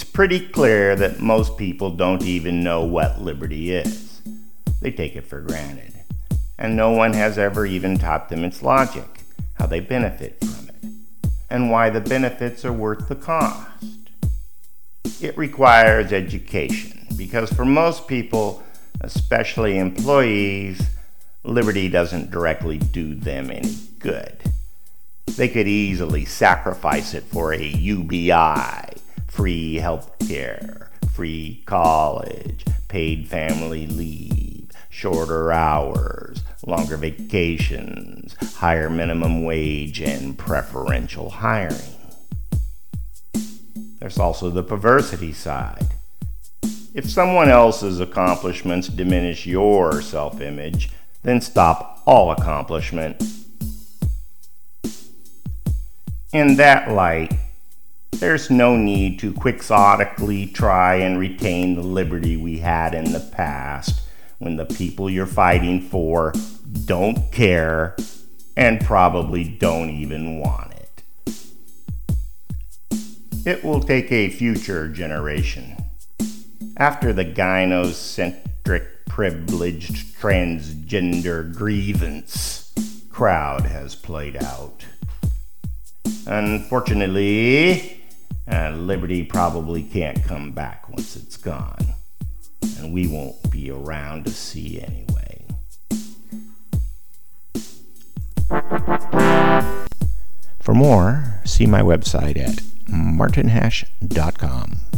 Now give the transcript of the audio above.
It's pretty clear that most people don't even know what liberty is. They take it for granted. And no one has ever even taught them its logic, how they benefit from it, and why the benefits are worth the cost. It requires education because for most people, especially employees, liberty doesn't directly do them any good. They could easily sacrifice it for a UBI, free health care, free college, paid family leave, shorter hours, longer vacations, higher minimum wage, and preferential hiring. There's also the perversity side. If someone else's accomplishments diminish your self image, then stop all accomplishment. In that light, there's no need to quixotically try and retain the liberty we had in the past when the people you're fighting for don't care and probably don't even want it. It will take a future generation. After the gynocentric privileged transgender grievance crowd has played out. Unfortunately, uh, liberty probably can't come back once it's gone, and we won't be around to see anyway. For more, see my website at martinhash.com.